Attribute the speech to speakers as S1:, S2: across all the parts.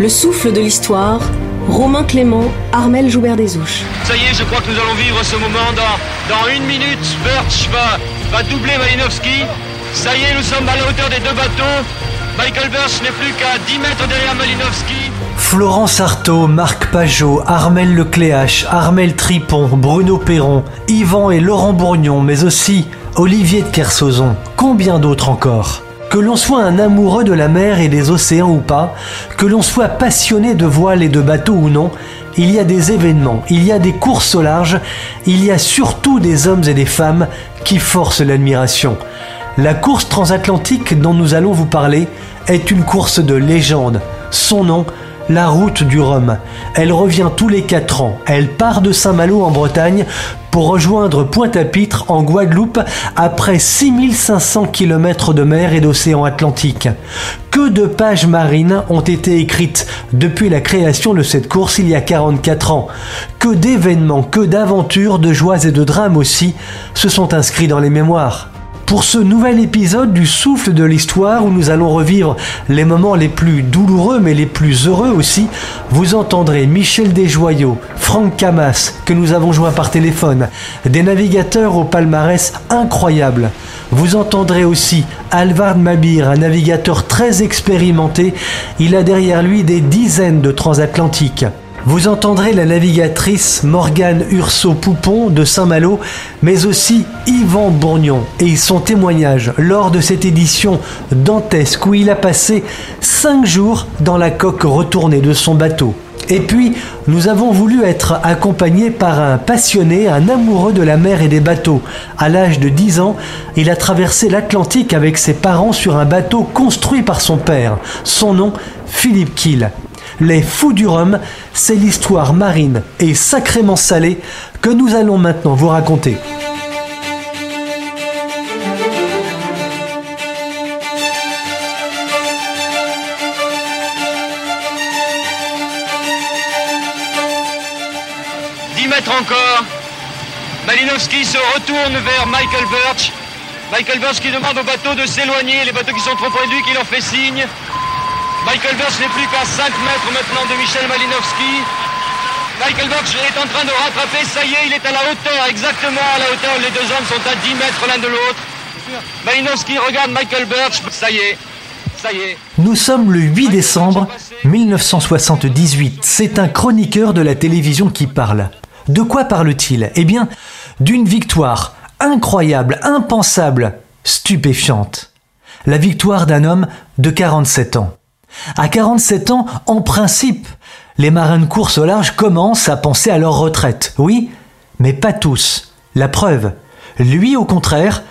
S1: Le souffle de l'histoire, Romain Clément, Armel Joubert des Ouches.
S2: Ça y est, je crois que nous allons vivre ce moment dans, dans une minute. Birch va, va doubler Malinowski. Ça y est, nous sommes à la hauteur des deux bateaux. Michael Birch n'est plus qu'à 10 mètres derrière Malinowski.
S3: Florence Artaud, Marc Pajot, Armel Lecléache, Armel Tripon, Bruno Perron, Yvan et Laurent Bourgnon, mais aussi Olivier de Kersauzon. Combien d'autres encore? Que l'on soit un amoureux de la mer et des océans ou pas, que l'on soit passionné de voiles et de bateaux ou non, il y a des événements, il y a des courses au large, il y a surtout des hommes et des femmes qui forcent l'admiration. La course transatlantique dont nous allons vous parler est une course de légende. Son nom, la route du Rhum. Elle revient tous les 4 ans. Elle part de Saint-Malo en Bretagne pour rejoindre Pointe-à-Pitre en Guadeloupe après 6500 km de mer et d'océan Atlantique. Que de pages marines ont été écrites depuis la création de cette course il y a 44 ans. Que d'événements, que d'aventures, de joies et de drames aussi se sont inscrits dans les mémoires pour ce nouvel épisode du souffle de l'histoire où nous allons revivre les moments les plus douloureux mais les plus heureux aussi, vous entendrez Michel Desjoyaux, Franck Camas que nous avons joint par téléphone, des navigateurs au palmarès incroyable. Vous entendrez aussi Alvard Mabir, un navigateur très expérimenté. Il a derrière lui des dizaines de transatlantiques. Vous entendrez la navigatrice Morgane Urso-Poupon de Saint-Malo, mais aussi Yvan Bourgnon et son témoignage lors de cette édition dantesque où il a passé 5 jours dans la coque retournée de son bateau. Et puis, nous avons voulu être accompagnés par un passionné, un amoureux de la mer et des bateaux. À l'âge de 10 ans, il a traversé l'Atlantique avec ses parents sur un bateau construit par son père. Son nom, Philippe Kiel. Les Fous du Rhum, c'est l'histoire marine et sacrément salée que nous allons maintenant vous raconter.
S2: Encore. Malinowski se retourne vers Michael Birch. Michael Birch qui demande au bateau de s'éloigner. Les bateaux qui sont trop près de lui, qui leur fait signe. Michael Birch n'est plus qu'à 5 mètres maintenant de Michel Malinowski. Michael Birch est en train de rattraper, ça y est, il est à la hauteur, exactement à la hauteur. Les deux hommes sont à 10 mètres l'un de l'autre. Malinowski regarde Michael Birch, ça y est, ça y est.
S3: Nous sommes le 8 décembre 1978. C'est un chroniqueur de la télévision qui parle. De quoi parle-t-il? Eh bien, d'une victoire incroyable, impensable, stupéfiante. La victoire d'un homme de 47 ans. À 47 ans, en principe, les marins de course au large commencent à penser à leur retraite. Oui, mais pas tous. La preuve, lui au contraire,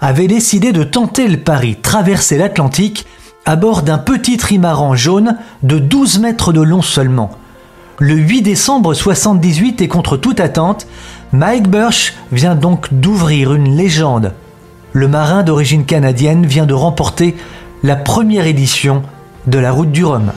S3: avait décidé de tenter le pari, traverser l'Atlantique à bord d'un petit trimaran jaune de 12 mètres de long seulement. Le 8 décembre 78 et contre toute attente, Mike Birch vient donc d'ouvrir une légende. Le marin d'origine canadienne vient de remporter la première édition de la route du Rhum.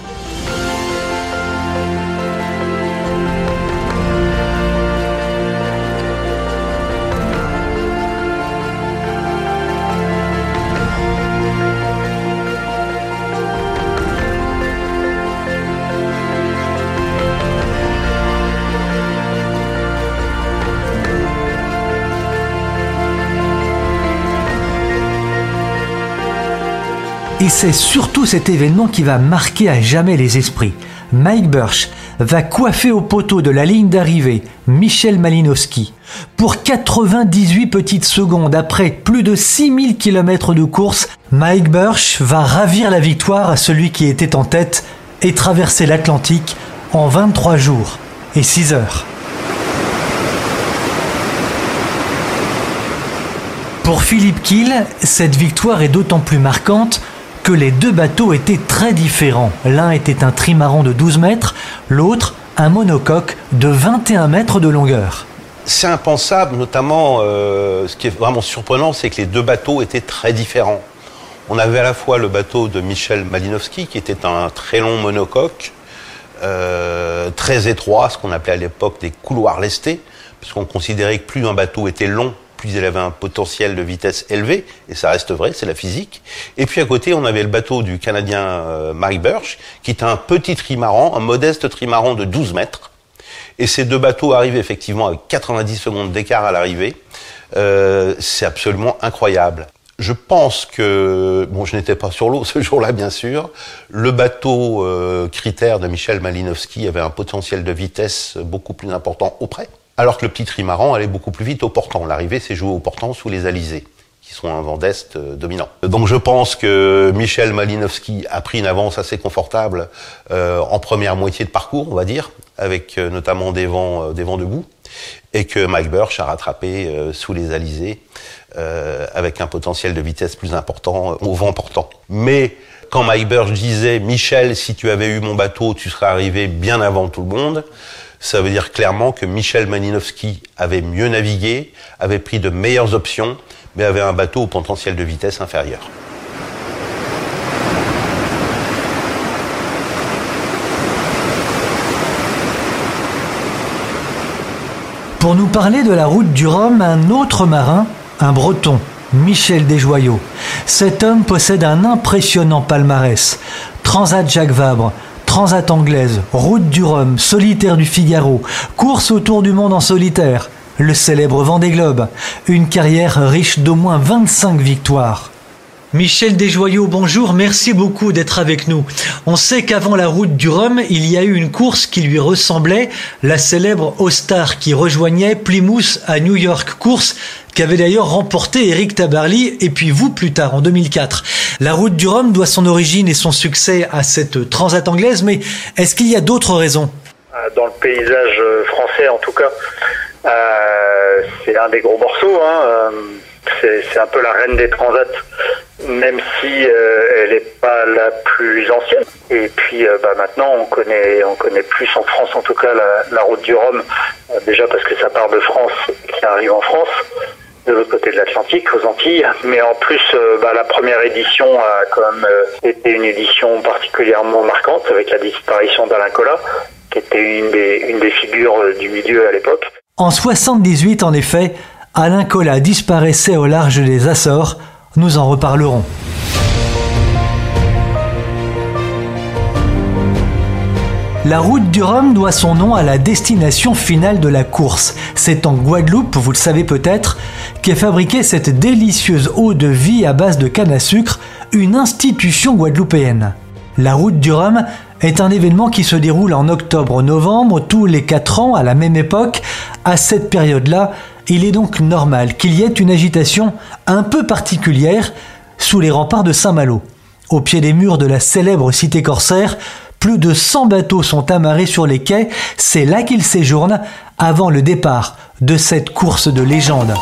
S3: Et c'est surtout cet événement qui va marquer à jamais les esprits. Mike Birch va coiffer au poteau de la ligne d'arrivée Michel Malinowski. Pour 98 petites secondes après plus de 6000 km de course, Mike Birch va ravir la victoire à celui qui était en tête et traverser l'Atlantique en 23 jours et 6 heures. Pour Philippe Kiel, cette victoire est d'autant plus marquante que les deux bateaux étaient très différents. L'un était un trimaran de 12 mètres, l'autre un monocoque de 21 mètres de longueur.
S4: C'est impensable, notamment, euh, ce qui est vraiment surprenant, c'est que les deux bateaux étaient très différents. On avait à la fois le bateau de Michel Malinowski, qui était un très long monocoque, euh, très étroit, ce qu'on appelait à l'époque des couloirs lestés, puisqu'on considérait que plus un bateau était long, plus il avait un potentiel de vitesse élevé, et ça reste vrai, c'est la physique. Et puis à côté, on avait le bateau du Canadien euh, Mike Birch, qui est un petit trimaran, un modeste trimaran de 12 mètres. Et ces deux bateaux arrivent effectivement avec 90 secondes d'écart à l'arrivée. Euh, c'est absolument incroyable. Je pense que, bon, je n'étais pas sur l'eau ce jour-là, bien sûr. Le bateau euh, critère de Michel Malinowski avait un potentiel de vitesse beaucoup plus important au près, alors que le petit trimaran allait beaucoup plus vite au portant. L'arrivée s'est jouée au portant sous les alizés qui sont un vent d'est euh, dominant. Donc je pense que Michel Malinowski a pris une avance assez confortable euh, en première moitié de parcours, on va dire, avec euh, notamment des vents, des vents debout, et que Mike Birch a rattrapé sous les alizés avec un potentiel de vitesse plus important au vent portant. Mais quand Mike Birch disait Michel, si tu avais eu mon bateau, tu serais arrivé bien avant tout le monde, ça veut dire clairement que Michel Maninowski avait mieux navigué, avait pris de meilleures options, mais avait un bateau au potentiel de vitesse inférieur.
S3: Pour nous parler de la route du Rhum, un autre marin un breton, Michel Desjoyaux. Cet homme possède un impressionnant palmarès. Transat Jacques Vabre, Transat anglaise, Route du Rhum, Solitaire du Figaro, course autour du monde en solitaire, le célèbre Vendée Globe, une carrière riche d'au moins 25 victoires. Michel Desjoyaux, bonjour, merci beaucoup d'être avec nous. On sait qu'avant la route du Rhum, il y a eu une course qui lui ressemblait, la célèbre All-Star qui rejoignait Plymouth à New York, course qu'avait d'ailleurs remporté Eric Tabarly et puis vous plus tard en 2004. La route du Rhum doit son origine et son succès à cette transat anglaise, mais est-ce qu'il y a d'autres raisons?
S5: Euh, Dans le paysage français en tout cas, euh, c'est un des gros morceaux. Hein, euh, c'est un peu la reine des transats même si euh, elle n'est pas la plus ancienne. Et puis euh, bah, maintenant, on connaît, on connaît plus en France, en tout cas, la, route du Rhum, euh, déjà parce que ça part de France qui arrive en France, de l'autre côté de l'Atlantique, aux Antilles. Mais en plus, bah, la première édition a quand même été une édition particulièrement marquante, avec la disparition d'Alain Collat, qui était une des, une des figures du milieu à l'époque.
S3: En 78, en effet, Alain Collat disparaissait au large des Açores nous en reparlerons. La route du Rhum doit son nom à la destination finale de la course. C'est en Guadeloupe, vous le savez peut-être, qu'est fabriquée cette délicieuse eau de vie à base de canne à sucre, une institution guadeloupéenne. La route du Rhum est un événement qui se déroule en octobre-novembre tous les 4 ans à la même époque. À cette période-là, il est donc normal qu'il y ait une agitation un peu particulière sous les remparts de Saint-Malo. Au pied des murs de la célèbre cité corsaire, plus de 100 bateaux sont amarrés sur les quais, c'est là qu'ils séjournent avant le départ de cette course de légende.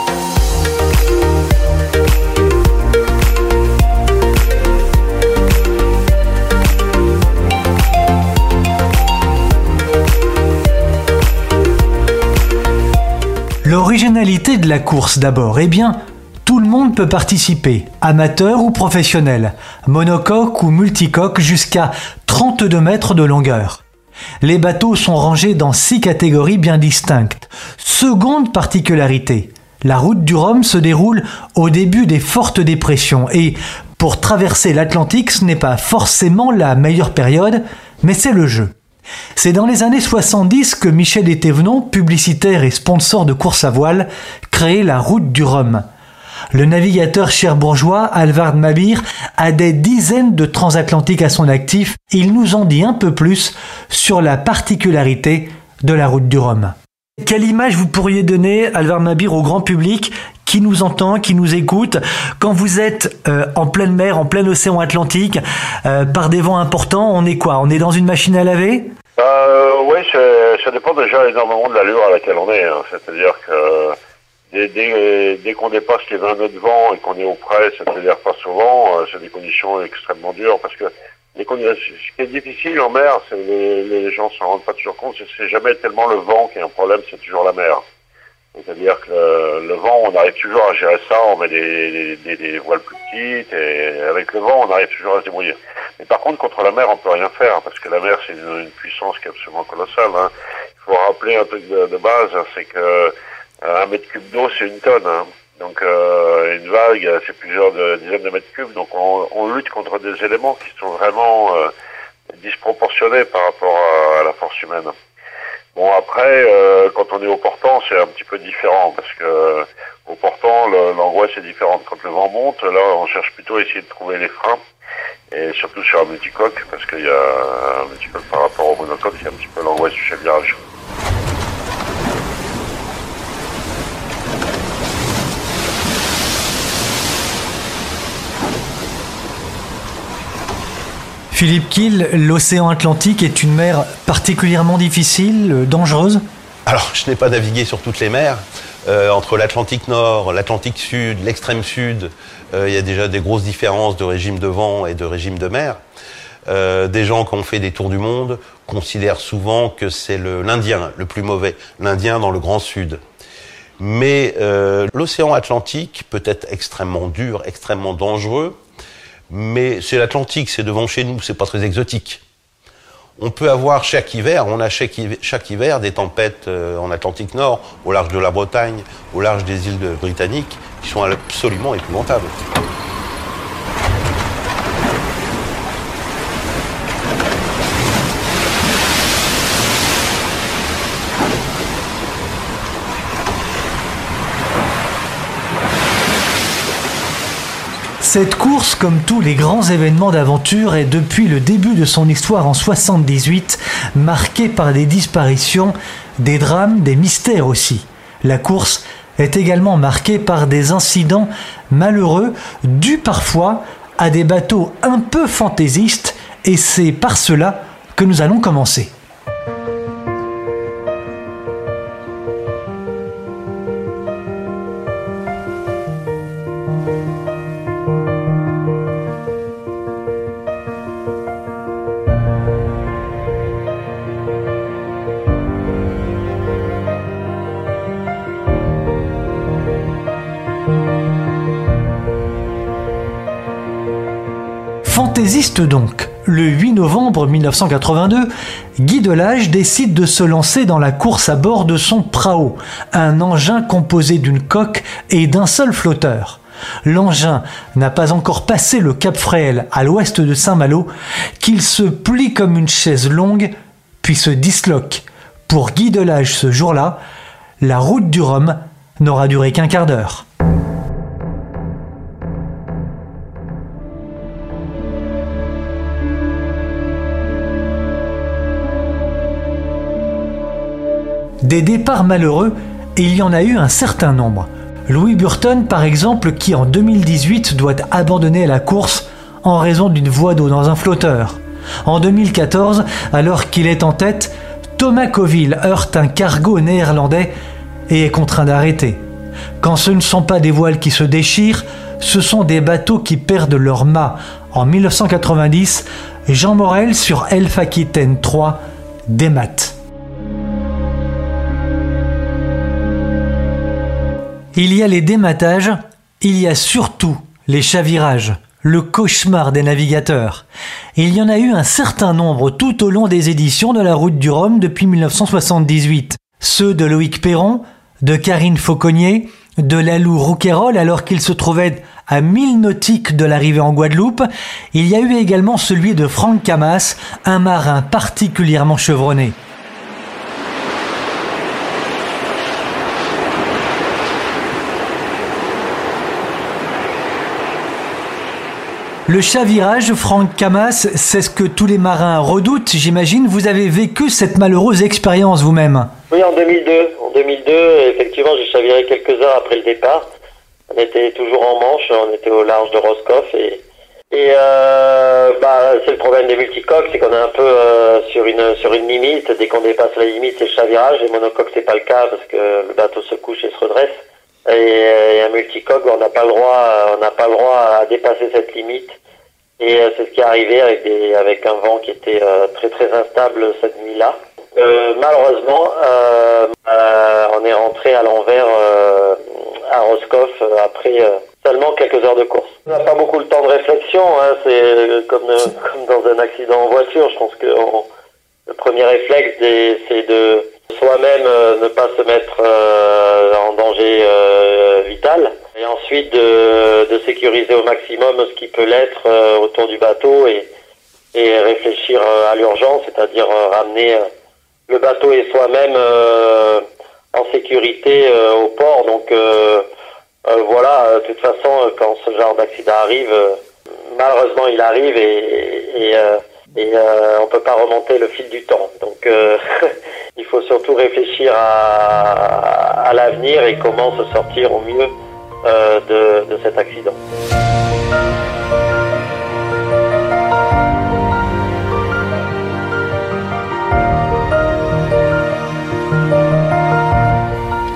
S3: L'originalité de la course d'abord, eh bien, tout le monde peut participer, amateur ou professionnel, monocoque ou multicoque jusqu'à 32 mètres de longueur. Les bateaux sont rangés dans six catégories bien distinctes. Seconde particularité, la route du Rhum se déroule au début des fortes dépressions et pour traverser l'Atlantique ce n'est pas forcément la meilleure période, mais c'est le jeu. C'est dans les années 70 que Michel Etévenon, publicitaire et sponsor de course à voile, crée la route du Rhum. Le navigateur cherbourgeois Alvard Mabir a des dizaines de transatlantiques à son actif. Il nous en dit un peu plus sur la particularité de la route du Rhum. Quelle image vous pourriez donner, Alvard Mabir, au grand public qui nous entend, qui nous écoute, quand vous êtes euh, en pleine mer, en plein océan Atlantique, euh, par des vents importants, on est quoi? On est dans une machine à laver?
S6: Euh, Oui, ça dépend déjà énormément de l'allure à laquelle on est. Hein. C'est-à-dire que dès, dès, qu'on dépasse les 20 nœuds de vent et qu'on est au près, c'est-à-dire pas souvent, c'est des conditions extrêmement dures parce que les ce qui est difficile en mer, c'est les, les gens s'en rendent pas toujours compte, c'est jamais tellement le vent qui est un problème, c'est toujours la mer. C'est-à-dire que le, vent, on arrive toujours à gérer ça, on met des, des, des, voiles plus petites, et avec le vent, on arrive toujours à se débrouiller. Mais par contre, contre la mer, on peut rien faire, parce que la mer, c'est une, puissance qui est absolument colossale. Hein. Il faut rappeler un truc de, base, c'est que euh, un mètre cube d'eau, c'est une tonne. Hein. Donc euh, une vague, c'est plusieurs dizaines de mètres cubes. Donc on, on, lutte contre des éléments qui sont vraiment euh, disproportionnés par rapport à, la force humaine. Bon après, euh, quand on est au portant, c'est un petit peu différent parce que au portant, l'angoisse est différente. Quand le vent monte, là, on cherche plutôt à essayer de trouver les freins et surtout sur un multicoque parce qu'il y a un multicoque par rapport au monocoque, c'est un petit peu l'angoisse du chavirage.
S3: Philippe Kiel, l'océan Atlantique est une mer particulièrement difficile, dangereuse?
S4: Alors, je n'ai pas navigué sur toutes les mers. Euh, entre l'Atlantique Nord, l'Atlantique Sud, l'extrême Sud, euh, il y a déjà des grosses différences de régime de vent et de régime de mer. Euh, des gens qui ont fait des tours du monde considèrent souvent que c'est l'Indien le, plus mauvais, l'Indien dans le Grand Sud. Mais l'océan Atlantique peut être extrêmement dur, extrêmement dangereux, mais c'est l'Atlantique, c'est devant chez nous, c'est pas très exotique. On peut avoir chaque hiver, on a chaque hiver, des tempêtes euh, en Atlantique Nord, au large de la Bretagne, au large des îles britanniques, qui sont absolument épouvantables.
S3: Cette course, comme tous les grands événements d'aventure, est depuis le début de son histoire en 78 marquée par des disparitions, des drames, des mystères aussi. La course est également marquée par des incidents malheureux dus parfois à des bateaux un peu fantaisistes et c'est par cela que nous allons commencer. Fantaisiste donc, le 8 novembre 1982, Guy Delage décide de se lancer dans la course à bord de son Prao, un engin composé d'une coque et d'un seul flotteur. L'engin n'a pas encore passé le Cap Fréhel à l'ouest de Saint-Malo qu'il se plie comme une chaise longue, puis se disloque. Pour Guy Delage ce jour-là, la route du Rhum n'aura duré qu'un quart d'heure. Des départs malheureux, il y en a eu un certain nombre. Louis Burton, par exemple, qui en 2018 doit abandonner la course en raison d'une voie d'eau dans un flotteur. En 2014, alors qu'il est en tête, Thomas Coville heurte un cargo néerlandais et est contraint d'arrêter. Quand ce ne sont pas des voiles qui se déchirent, ce sont des bateaux qui perdent leur mât. En 1990, Jean Morel sur Elf Aquitaine 3 démate. Il y a les dématages, il y a surtout les chavirages, le cauchemar des navigateurs. Il y en a eu un certain nombre tout au long des éditions de la route du Rhum depuis 1978. Ceux de Loïc Perron, de Karine Fauconnier, de Lalou Rouquayrol alors qu'il se trouvait à 1000 nautiques de l'arrivée en Guadeloupe. Il y a eu également celui de Franck Camas, un marin particulièrement chevronné. Le chavirage, Franck Camas, c'est ce que tous les marins redoutent, j'imagine. Vous avez vécu cette malheureuse expérience vous-même
S7: Oui, en 2002. En 2002, effectivement, j'ai chaviré quelques heures après le départ. On était toujours en Manche, on était au large de Roscoff et, et euh, bah, c'est le problème des multicoques, c'est qu'on est un peu euh, sur une sur une limite. Dès qu'on dépasse la limite, c'est le chavirage. Et monocoque, c'est pas le cas parce que le bateau se couche et se redresse. Et, euh, un multicoque, on n'a pas le droit, on n'a pas le droit à dépasser cette limite. Et euh, c'est ce qui est arrivé avec, des, avec un vent qui était euh, très très instable cette nuit-là. Euh, malheureusement, euh, on est rentré à l'envers à Roscoff après seulement quelques heures de course. On n'a pas beaucoup le temps de réflexion, hein, c'est comme, comme dans un accident en voiture. Je pense que le premier réflexe, c'est de Soi-même, ne pas se mettre en danger vital. Et ensuite, de, sécuriser au maximum ce qui peut l'être autour du bateau et, réfléchir à l'urgence, c'est-à-dire ramener le bateau et soi-même en sécurité au port. Donc voilà, de toute façon, quand ce genre d'accident arrive, malheureusement, il arrive et, euh, euh, on peut pas remonter le fil du temps. Donc, euh, il faut surtout réfléchir à, l'avenir et comment se sortir au mieux de, de cet accident.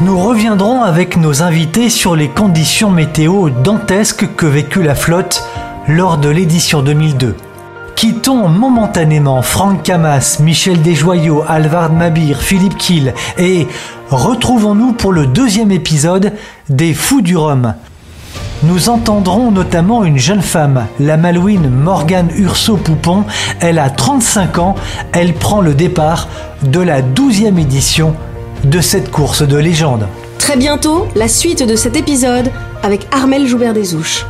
S3: Nous reviendrons avec nos invités sur les conditions météo dantesques que vécut la flotte lors de l'édition 2002. Quittons momentanément Franck Camas, Michel Desjoyaux, Alvard Mabir, Philippe Kiel et retrouvons-nous pour le deuxième épisode des Fous du Rhum. Nous entendrons notamment une jeune femme, la malouine Morgane Urso-Poupon. Elle a 35 ans, elle prend le départ de la 12e édition de cette course de légende.
S1: Très bientôt, la suite de cet épisode avec Armel Joubert-Desouches.